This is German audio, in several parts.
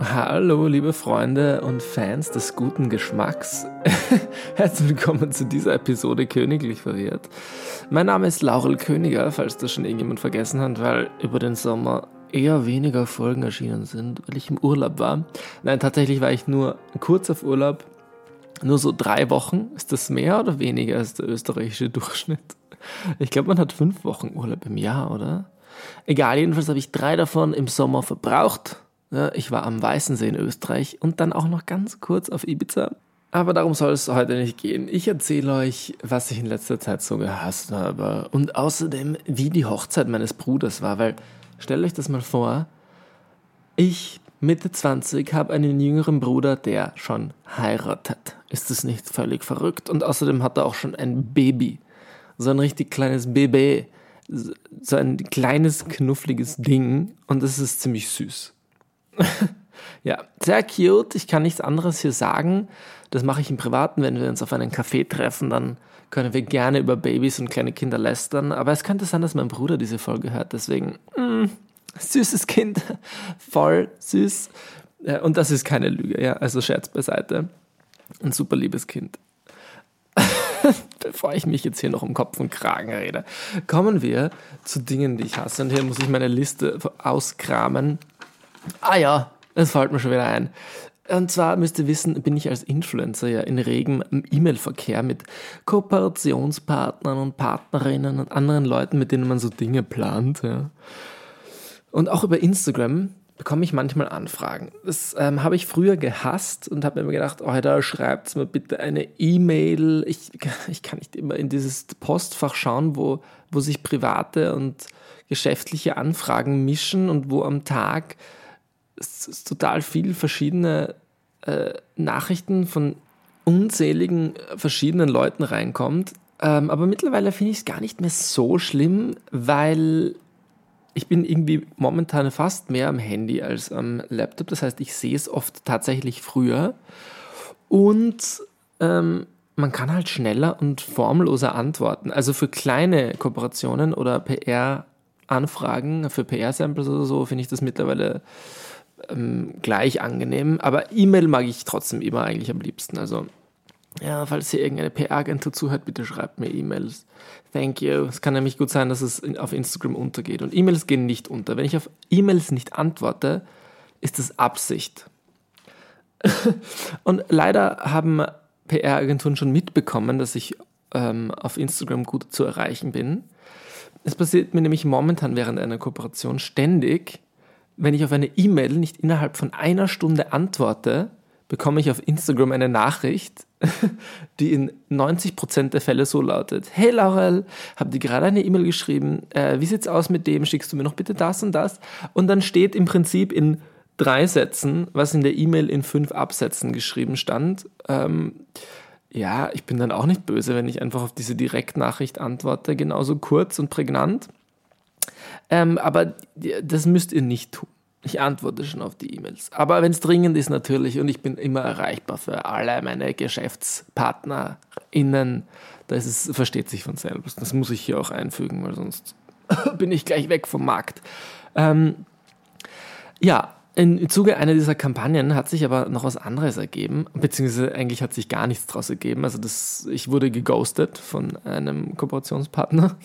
Hallo, liebe Freunde und Fans des guten Geschmacks. Herzlich willkommen zu dieser Episode Königlich verwirrt. Mein Name ist Laurel Königer, falls das schon irgendjemand vergessen hat, weil über den Sommer eher weniger Folgen erschienen sind, weil ich im Urlaub war. Nein, tatsächlich war ich nur kurz auf Urlaub. Nur so drei Wochen. Ist das mehr oder weniger als der österreichische Durchschnitt? Ich glaube, man hat fünf Wochen Urlaub im Jahr, oder? Egal, jedenfalls habe ich drei davon im Sommer verbraucht ich war am Weißensee in Österreich und dann auch noch ganz kurz auf Ibiza. Aber darum soll es heute nicht gehen. Ich erzähle euch, was ich in letzter Zeit so gehasst habe. Und außerdem, wie die Hochzeit meines Bruders war. Weil, stellt euch das mal vor, ich, Mitte 20, habe einen jüngeren Bruder, der schon heiratet. Ist das nicht völlig verrückt? Und außerdem hat er auch schon ein Baby. So ein richtig kleines Baby. So ein kleines, knuffliges Ding. Und das ist ziemlich süß. ja, sehr cute. Ich kann nichts anderes hier sagen. Das mache ich im Privaten, wenn wir uns auf einen Café treffen, dann können wir gerne über Babys und kleine Kinder lästern. Aber es könnte sein, dass mein Bruder diese Folge hört. Deswegen, mm, süßes Kind, voll süß. Und das ist keine Lüge, ja. Also Scherz beiseite. Ein super liebes Kind. Bevor ich mich jetzt hier noch um Kopf und Kragen rede, kommen wir zu Dingen, die ich hasse. Und hier muss ich meine Liste auskramen. Ah ja, es fällt mir schon wieder ein. Und zwar müsst ihr wissen, bin ich als Influencer ja in regem E-Mail-Verkehr mit Kooperationspartnern und Partnerinnen und anderen Leuten, mit denen man so Dinge plant. Ja. Und auch über Instagram bekomme ich manchmal Anfragen. Das ähm, habe ich früher gehasst und habe mir gedacht, oh, da schreibt mir bitte eine E-Mail. Ich, ich kann nicht immer in dieses Postfach schauen, wo, wo sich private und geschäftliche Anfragen mischen und wo am Tag total viel verschiedene äh, Nachrichten von unzähligen verschiedenen Leuten reinkommt. Ähm, aber mittlerweile finde ich es gar nicht mehr so schlimm, weil ich bin irgendwie momentan fast mehr am Handy als am Laptop. Das heißt, ich sehe es oft tatsächlich früher. Und ähm, man kann halt schneller und formloser antworten. Also für kleine Kooperationen oder PR-Anfragen, für PR-Samples oder so, finde ich das mittlerweile ähm, gleich angenehm. Aber E-Mail mag ich trotzdem immer eigentlich am liebsten. Also, ja, falls hier irgendeine PR-Agentur zuhört, bitte schreibt mir E-Mails. Thank you. Es kann nämlich gut sein, dass es auf Instagram untergeht. Und E-Mails gehen nicht unter. Wenn ich auf E-Mails nicht antworte, ist das Absicht. Und leider haben PR-Agenturen schon mitbekommen, dass ich ähm, auf Instagram gut zu erreichen bin. Es passiert mir nämlich momentan während einer Kooperation ständig, wenn ich auf eine E-Mail nicht innerhalb von einer Stunde antworte, bekomme ich auf Instagram eine Nachricht, die in 90% der Fälle so lautet: Hey Laurel, hab dir gerade eine E-Mail geschrieben, äh, wie sieht's aus mit dem? Schickst du mir noch bitte das und das? Und dann steht im Prinzip in drei Sätzen, was in der E-Mail in fünf Absätzen geschrieben stand. Ähm, ja, ich bin dann auch nicht böse, wenn ich einfach auf diese Direktnachricht antworte, genauso kurz und prägnant. Ähm, aber das müsst ihr nicht tun. Ich antworte schon auf die E-Mails. Aber wenn es dringend ist, natürlich, und ich bin immer erreichbar für alle meine GeschäftspartnerInnen, das ist, versteht sich von selbst. Das muss ich hier auch einfügen, weil sonst bin ich gleich weg vom Markt. Ähm, ja, im Zuge einer dieser Kampagnen hat sich aber noch was anderes ergeben, beziehungsweise eigentlich hat sich gar nichts daraus ergeben. Also das, ich wurde geghostet von einem Kooperationspartner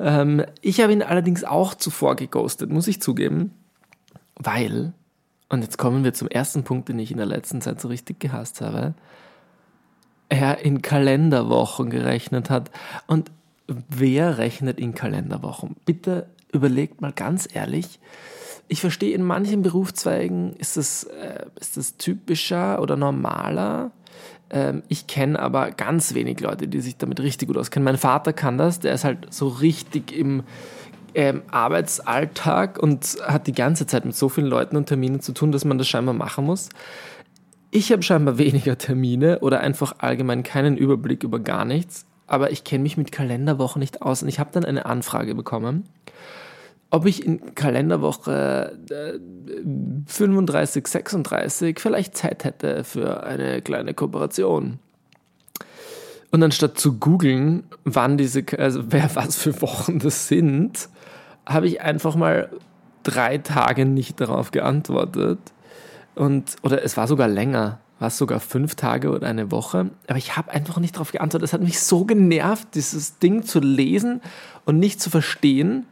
ähm, ich habe ihn allerdings auch zuvor geghostet, muss ich zugeben, weil, und jetzt kommen wir zum ersten Punkt, den ich in der letzten Zeit so richtig gehasst habe, er in Kalenderwochen gerechnet hat. Und wer rechnet in Kalenderwochen? Bitte überlegt mal ganz ehrlich. Ich verstehe, in manchen Berufszweigen ist es, äh, ist es typischer oder normaler. Ähm, ich kenne aber ganz wenig Leute, die sich damit richtig gut auskennen. Mein Vater kann das, der ist halt so richtig im ähm, Arbeitsalltag und hat die ganze Zeit mit so vielen Leuten und Terminen zu tun, dass man das scheinbar machen muss. Ich habe scheinbar weniger Termine oder einfach allgemein keinen Überblick über gar nichts, aber ich kenne mich mit Kalenderwochen nicht aus und ich habe dann eine Anfrage bekommen ob ich in Kalenderwoche 35, äh, 36 vielleicht Zeit hätte für eine kleine Kooperation. Und anstatt zu googeln, wann diese, also wer was für Wochen das sind, habe ich einfach mal drei Tage nicht darauf geantwortet. Und, oder es war sogar länger, war es sogar fünf Tage oder eine Woche. Aber ich habe einfach nicht darauf geantwortet. Es hat mich so genervt, dieses Ding zu lesen und nicht zu verstehen,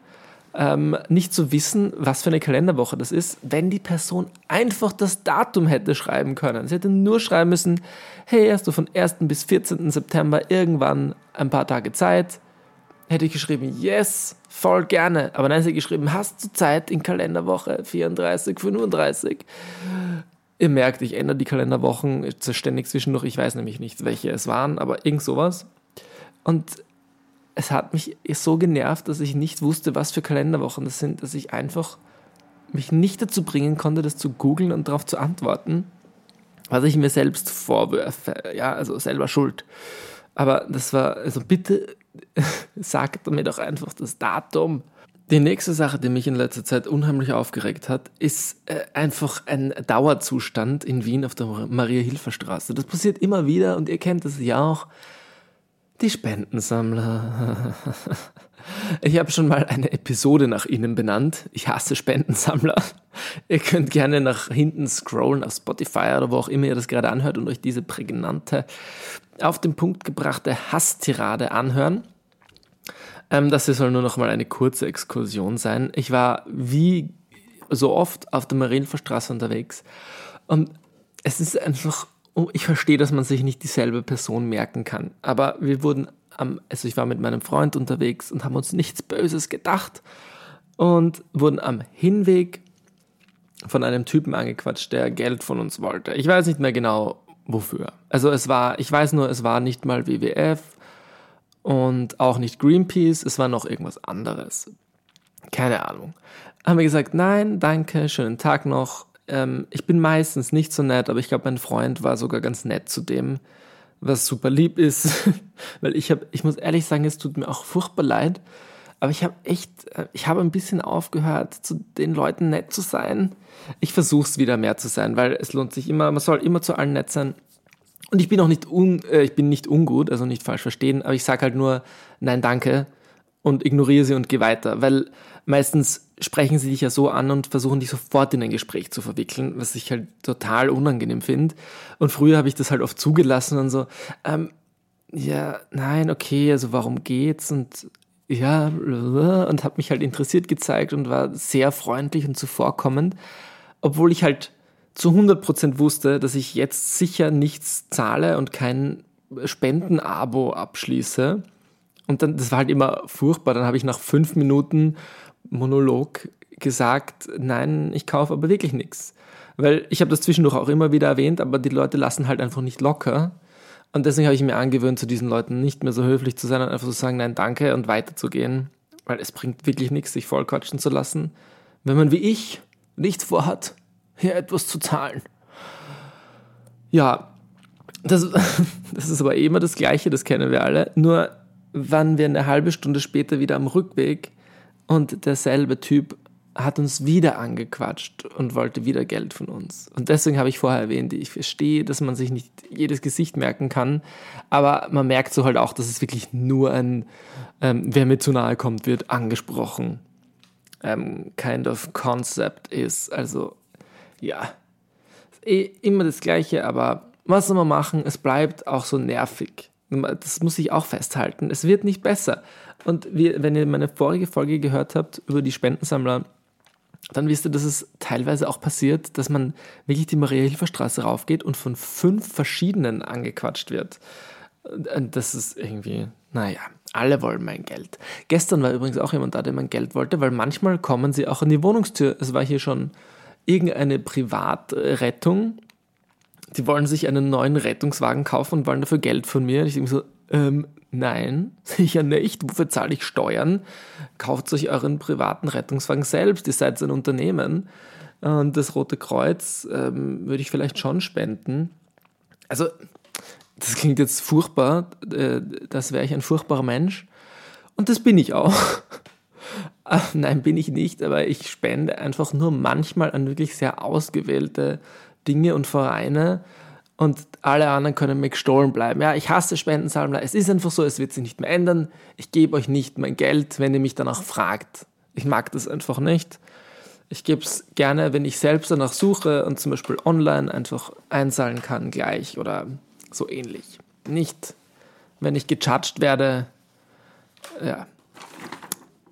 ähm, nicht zu wissen, was für eine Kalenderwoche das ist, wenn die Person einfach das Datum hätte schreiben können. Sie hätte nur schreiben müssen, hey, hast du von 1. bis 14. September irgendwann ein paar Tage Zeit? Hätte ich geschrieben, yes, voll gerne. Aber hat sie geschrieben, hast du Zeit in Kalenderwoche 34, 35? Ihr merkt, ich ändere die Kalenderwochen ständig zwischendurch. Ich weiß nämlich nicht, welche es waren, aber irgend sowas. Und es hat mich so genervt, dass ich nicht wusste, was für Kalenderwochen das sind, dass ich einfach mich nicht dazu bringen konnte, das zu googeln und darauf zu antworten, was ich mir selbst vorwürfe. Ja, also selber schuld. Aber das war, also bitte sagt mir doch einfach das Datum. Die nächste Sache, die mich in letzter Zeit unheimlich aufgeregt hat, ist äh, einfach ein Dauerzustand in Wien auf der Maria-Hilfer-Straße. Das passiert immer wieder und ihr kennt das ja auch. Die Spendensammler. Ich habe schon mal eine Episode nach ihnen benannt. Ich hasse Spendensammler. Ihr könnt gerne nach hinten scrollen auf Spotify oder wo auch immer ihr das gerade anhört und euch diese prägnante, auf den Punkt gebrachte Hasstirade anhören. Ähm, das soll nur noch mal eine kurze Exkursion sein. Ich war wie so oft auf der Marienverstraße unterwegs und es ist einfach Oh, ich verstehe, dass man sich nicht dieselbe Person merken kann. Aber wir wurden am, also ich war mit meinem Freund unterwegs und haben uns nichts Böses gedacht und wurden am Hinweg von einem Typen angequatscht, der Geld von uns wollte. Ich weiß nicht mehr genau wofür. Also es war, ich weiß nur, es war nicht mal WWF und auch nicht Greenpeace, es war noch irgendwas anderes. Keine Ahnung. Haben wir gesagt, nein, danke, schönen Tag noch, ähm, ich bin meistens nicht so nett, aber ich glaube, mein Freund war sogar ganz nett zu dem, was super lieb ist. Weil ich habe, ich muss ehrlich sagen, es tut mir auch furchtbar leid. Aber ich habe echt, äh, ich habe ein bisschen aufgehört, zu den Leuten nett zu sein. Ich versuche es wieder mehr zu sein, weil es lohnt sich immer, man soll immer zu allen nett sein. Und ich bin auch nicht, un, äh, ich bin nicht ungut, also nicht falsch verstehen, aber ich sage halt nur, nein, danke und ignoriere sie und gehe weiter, weil meistens sprechen sie dich ja so an und versuchen dich sofort in ein Gespräch zu verwickeln, was ich halt total unangenehm finde. Und früher habe ich das halt oft zugelassen und so, ähm, ja, nein, okay, also warum geht's und ja, und habe mich halt interessiert gezeigt und war sehr freundlich und zuvorkommend, obwohl ich halt zu 100% wusste, dass ich jetzt sicher nichts zahle und kein Spendenabo abschließe. Und dann, das war halt immer furchtbar. Dann habe ich nach fünf Minuten Monolog gesagt, nein, ich kaufe aber wirklich nichts. Weil ich habe das zwischendurch auch immer wieder erwähnt, aber die Leute lassen halt einfach nicht locker. Und deswegen habe ich mir angewöhnt, zu diesen Leuten nicht mehr so höflich zu sein und einfach zu sagen, nein, danke und weiterzugehen. Weil es bringt wirklich nichts, sich vollquatschen zu lassen, wenn man wie ich nichts vorhat, hier etwas zu zahlen. Ja, das, das ist aber eh immer das Gleiche, das kennen wir alle. Nur waren wir eine halbe Stunde später wieder am Rückweg und derselbe Typ hat uns wieder angequatscht und wollte wieder Geld von uns. Und deswegen habe ich vorher erwähnt, ich verstehe, dass man sich nicht jedes Gesicht merken kann, aber man merkt so halt auch, dass es wirklich nur ein, ähm, wer mir zu nahe kommt, wird angesprochen, ähm, kind of concept ist. Also ja, eh immer das Gleiche, aber was soll man machen? Es bleibt auch so nervig. Das muss ich auch festhalten. Es wird nicht besser. Und wir, wenn ihr meine vorige Folge gehört habt über die Spendensammler, dann wisst ihr, dass es teilweise auch passiert, dass man wirklich die Maria-Hilfer-Straße raufgeht und von fünf verschiedenen angequatscht wird. Das ist irgendwie, naja, alle wollen mein Geld. Gestern war übrigens auch jemand da, der mein Geld wollte, weil manchmal kommen sie auch an die Wohnungstür. Es war hier schon irgendeine Privatrettung die wollen sich einen neuen Rettungswagen kaufen und wollen dafür Geld von mir. Ich denke so, ähm, nein, sicher nicht. Wofür zahle ich Steuern? Kauft euch euren privaten Rettungswagen selbst. Ihr seid ein Unternehmen. Und das Rote Kreuz ähm, würde ich vielleicht schon spenden. Also, das klingt jetzt furchtbar. Äh, das wäre ich ein furchtbarer Mensch. Und das bin ich auch. Nein, bin ich nicht, aber ich spende einfach nur manchmal an wirklich sehr ausgewählte Dinge und Vereine und alle anderen können mir gestohlen bleiben. Ja, ich hasse Spendensammler. Es ist einfach so, es wird sich nicht mehr ändern. Ich gebe euch nicht mein Geld, wenn ihr mich danach fragt. Ich mag das einfach nicht. Ich gebe es gerne, wenn ich selbst danach suche und zum Beispiel online einfach einzahlen kann, gleich oder so ähnlich. Nicht, wenn ich gejudged werde. Ja.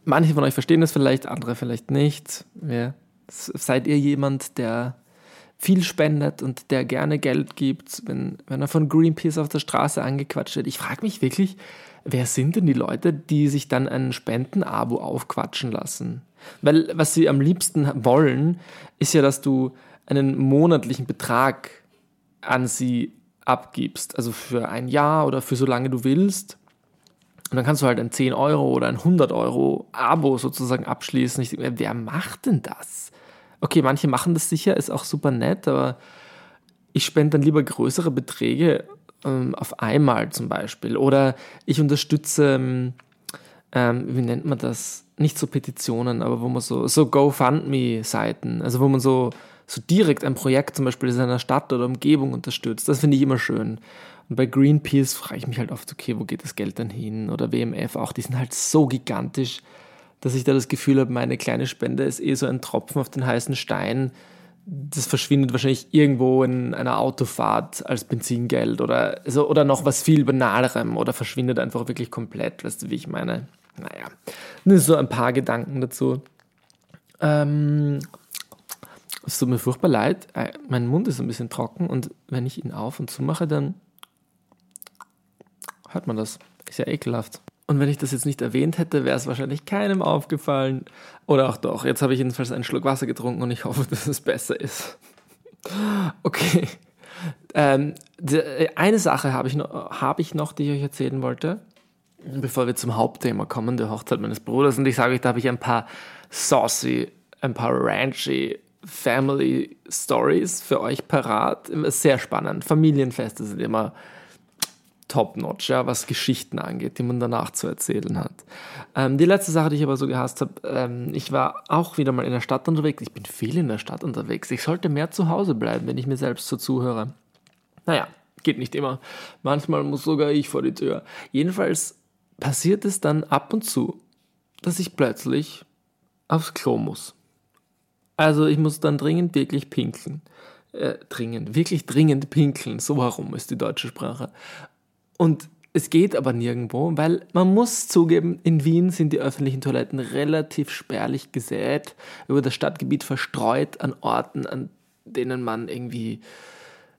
Manche von euch verstehen das vielleicht, andere vielleicht nicht. Ja. Seid ihr jemand, der viel spendet und der gerne Geld gibt, wenn, wenn er von Greenpeace auf der Straße angequatscht wird? Ich frage mich wirklich, wer sind denn die Leute, die sich dann ein Spendenabo aufquatschen lassen? Weil was sie am liebsten wollen, ist ja, dass du einen monatlichen Betrag an sie abgibst. Also für ein Jahr oder für so lange du willst. Und dann kannst du halt ein 10 Euro oder ein 100 Euro Abo sozusagen abschließen. Ich denke, wer macht denn das? Okay, manche machen das sicher, ist auch super nett, aber ich spende dann lieber größere Beträge ähm, auf einmal zum Beispiel. Oder ich unterstütze, ähm, ähm, wie nennt man das? Nicht so Petitionen, aber wo man so, so GoFundMe-Seiten, also wo man so, so direkt ein Projekt zum Beispiel in seiner Stadt oder Umgebung unterstützt. Das finde ich immer schön. Und bei Greenpeace frage ich mich halt oft, okay, wo geht das Geld dann hin? Oder WMF auch, die sind halt so gigantisch, dass ich da das Gefühl habe, meine kleine Spende ist eh so ein Tropfen auf den heißen Stein das verschwindet wahrscheinlich irgendwo in einer Autofahrt als Benzingeld oder, also, oder noch was viel banalerem oder verschwindet einfach wirklich komplett, weißt du, wie ich meine? Naja, nur so ein paar Gedanken dazu. Ähm, es tut mir furchtbar leid, äh, mein Mund ist ein bisschen trocken und wenn ich ihn auf und zu mache, dann hört man das. Ist ja ekelhaft. Und wenn ich das jetzt nicht erwähnt hätte, wäre es wahrscheinlich keinem aufgefallen. Oder auch doch. Jetzt habe ich jedenfalls einen Schluck Wasser getrunken und ich hoffe, dass es besser ist. Okay. Ähm, eine Sache habe ich, noch, hab ich noch, die ich euch erzählen wollte, bevor wir zum Hauptthema kommen, der Hochzeit meines Bruders. Und ich sage euch, da habe ich ein paar saucy, ein paar ranchy Family Stories für euch parat. Sehr spannend. Familienfeste sind immer top-notch, ja, was Geschichten angeht, die man danach zu erzählen hat. Ähm, die letzte Sache, die ich aber so gehasst habe, ähm, ich war auch wieder mal in der Stadt unterwegs. Ich bin viel in der Stadt unterwegs. Ich sollte mehr zu Hause bleiben, wenn ich mir selbst so zuhöre. Naja, geht nicht immer. Manchmal muss sogar ich vor die Tür. Jedenfalls passiert es dann ab und zu, dass ich plötzlich aufs Klo muss. Also ich muss dann dringend wirklich pinkeln. Äh, dringend, wirklich dringend pinkeln. So herum ist die deutsche Sprache. Und es geht aber nirgendwo, weil man muss zugeben, in Wien sind die öffentlichen Toiletten relativ spärlich gesät, über das Stadtgebiet verstreut an Orten, an denen man irgendwie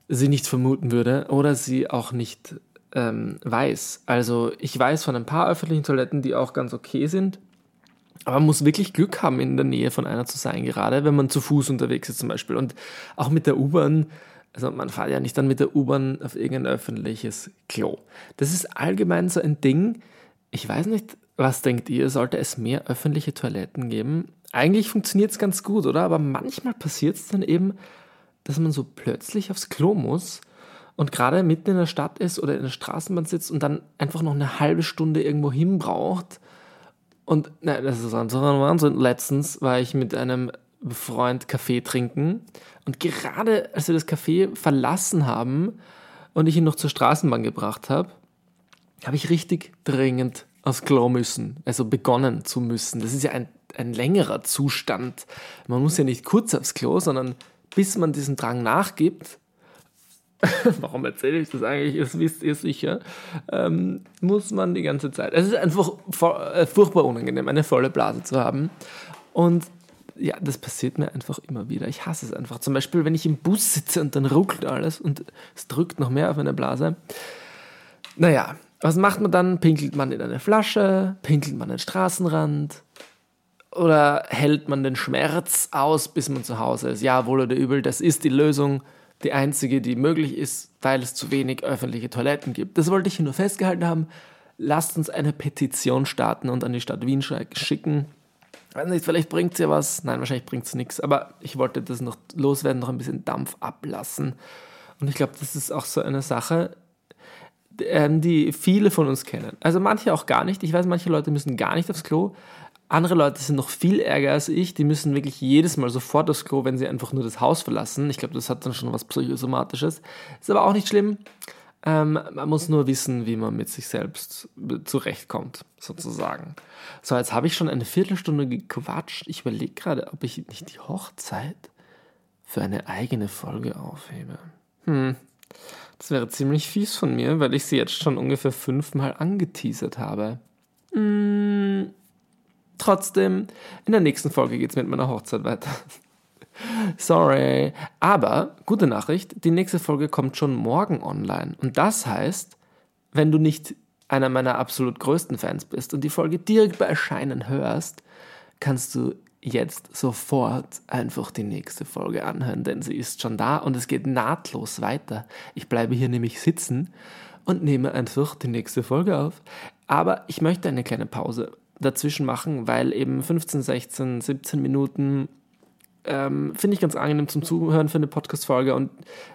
sie nicht vermuten würde oder sie auch nicht ähm, weiß. Also ich weiß von ein paar öffentlichen Toiletten, die auch ganz okay sind, aber man muss wirklich Glück haben, in der Nähe von einer zu sein, gerade wenn man zu Fuß unterwegs ist zum Beispiel. Und auch mit der U-Bahn also man fährt ja nicht dann mit der U-Bahn auf irgendein öffentliches Klo. Das ist allgemein so ein Ding. Ich weiß nicht, was denkt ihr? Sollte es mehr öffentliche Toiletten geben? Eigentlich funktioniert es ganz gut, oder? Aber manchmal passiert es dann eben, dass man so plötzlich aufs Klo muss und gerade mitten in der Stadt ist oder in der Straßenbahn sitzt und dann einfach noch eine halbe Stunde irgendwo hin braucht. Und na, das ist so ein Wahnsinn. Letztens war ich mit einem Freund Kaffee trinken. Und gerade als wir das Café verlassen haben und ich ihn noch zur Straßenbahn gebracht habe, habe ich richtig dringend aufs Klo müssen. Also begonnen zu müssen. Das ist ja ein, ein längerer Zustand. Man muss ja nicht kurz aufs Klo, sondern bis man diesen Drang nachgibt, warum erzähle ich das eigentlich? Das wisst ihr sicher. Ähm, muss man die ganze Zeit. Es ist einfach äh, furchtbar unangenehm, eine volle Blase zu haben. Und ja, das passiert mir einfach immer wieder. Ich hasse es einfach. Zum Beispiel, wenn ich im Bus sitze und dann ruckelt alles und es drückt noch mehr auf meine Blase. Naja, was macht man dann? Pinkelt man in eine Flasche? Pinkelt man den Straßenrand? Oder hält man den Schmerz aus, bis man zu Hause ist? Ja, wohl oder übel, das ist die Lösung, die einzige, die möglich ist, weil es zu wenig öffentliche Toiletten gibt. Das wollte ich hier nur festgehalten haben. Lasst uns eine Petition starten und an die Stadt Wien schicken weiß nicht, vielleicht bringt es ja was. Nein, wahrscheinlich bringt es nichts. Aber ich wollte das noch loswerden, noch ein bisschen Dampf ablassen. Und ich glaube, das ist auch so eine Sache, ähm, die viele von uns kennen. Also manche auch gar nicht. Ich weiß, manche Leute müssen gar nicht aufs Klo. Andere Leute sind noch viel ärger als ich. Die müssen wirklich jedes Mal sofort aufs Klo, wenn sie einfach nur das Haus verlassen. Ich glaube, das hat dann schon was Psychosomatisches. Ist aber auch nicht schlimm. Ähm, man muss nur wissen, wie man mit sich selbst zurechtkommt, sozusagen. So, jetzt habe ich schon eine Viertelstunde gequatscht. Ich überlege gerade, ob ich nicht die Hochzeit für eine eigene Folge aufhebe. Hm, das wäre ziemlich fies von mir, weil ich sie jetzt schon ungefähr fünfmal angeteasert habe. Hm, trotzdem, in der nächsten Folge geht es mit meiner Hochzeit weiter. Sorry. Aber, gute Nachricht, die nächste Folge kommt schon morgen online. Und das heißt, wenn du nicht einer meiner absolut größten Fans bist und die Folge direkt bei Erscheinen hörst, kannst du jetzt sofort einfach die nächste Folge anhören, denn sie ist schon da und es geht nahtlos weiter. Ich bleibe hier nämlich sitzen und nehme einfach die nächste Folge auf. Aber ich möchte eine kleine Pause dazwischen machen, weil eben 15, 16, 17 Minuten ähm, finde ich ganz angenehm zum Zuhören für eine Podcast-Folge und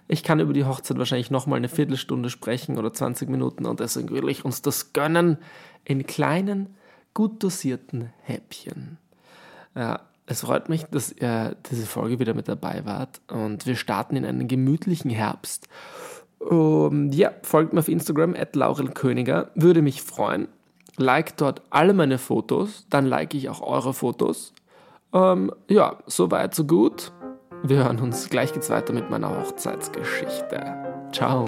ich kann über die Hochzeit wahrscheinlich nochmal eine Viertelstunde sprechen oder 20 Minuten und deswegen will ich uns das gönnen in kleinen, gut dosierten Häppchen. Ja, es freut mich, dass ihr diese Folge wieder mit dabei wart und wir starten in einen gemütlichen Herbst. Um, ja, folgt mir auf Instagram at laurelköniger, würde mich freuen. Like dort alle meine Fotos, dann like ich auch eure Fotos ähm, ja, soweit, so gut. Wir hören uns. Gleich geht's weiter mit meiner Hochzeitsgeschichte. Ciao.